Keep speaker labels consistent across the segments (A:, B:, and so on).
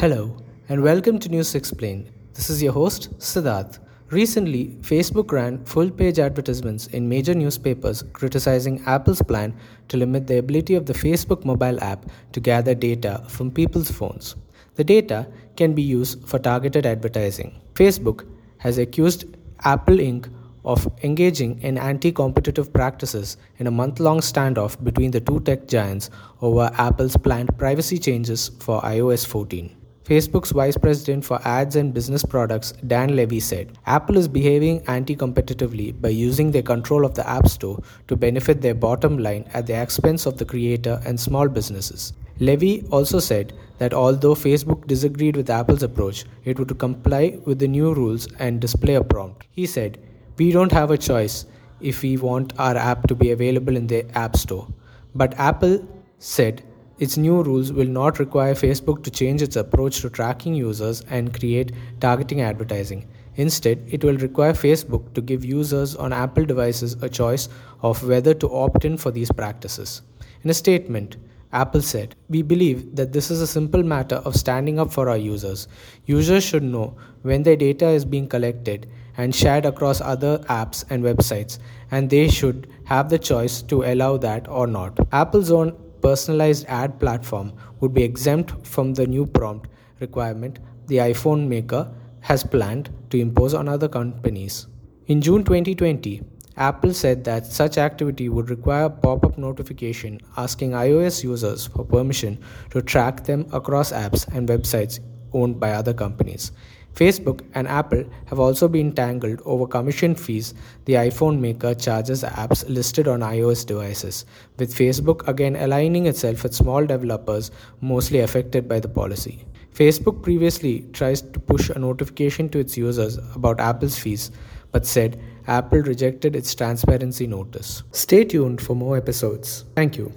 A: Hello, and welcome to News Explained. This is your host, Siddharth. Recently, Facebook ran full page advertisements in major newspapers criticizing Apple's plan to limit the ability of the Facebook mobile app to gather data from people's phones. The data can be used for targeted advertising. Facebook has accused Apple Inc. of engaging in anti competitive practices in a month long standoff between the two tech giants over Apple's planned privacy changes for iOS 14. Facebook's vice president for ads and business products, Dan Levy, said Apple is behaving anti competitively by using their control of the App Store to benefit their bottom line at the expense of the creator and small businesses. Levy also said that although Facebook disagreed with Apple's approach, it would comply with the new rules and display a prompt. He said, We don't have a choice if we want our app to be available in the App Store. But Apple said its new rules will not require Facebook to change its approach to tracking users and create targeting advertising. Instead, it will require Facebook to give users on Apple devices a choice of whether to opt in for these practices. In a statement, Apple said, We believe that this is a simple matter of standing up for our users. Users should know when their data is being collected and shared across other apps and websites, and they should have the choice to allow that or not. Apple's own personalized ad platform would be exempt from the new prompt requirement the iPhone maker has planned to impose on other companies. In June 2020, Apple said that such activity would require a pop up notification asking iOS users for permission to track them across apps and websites owned by other companies. Facebook and Apple have also been tangled over commission fees the iPhone maker charges apps listed on iOS devices, with Facebook again aligning itself with small developers mostly affected by the policy. Facebook previously tries to push a notification to its users about Apple's fees, but said Apple rejected its transparency notice. Stay tuned for more episodes. Thank you.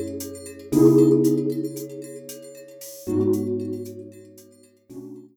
B: Música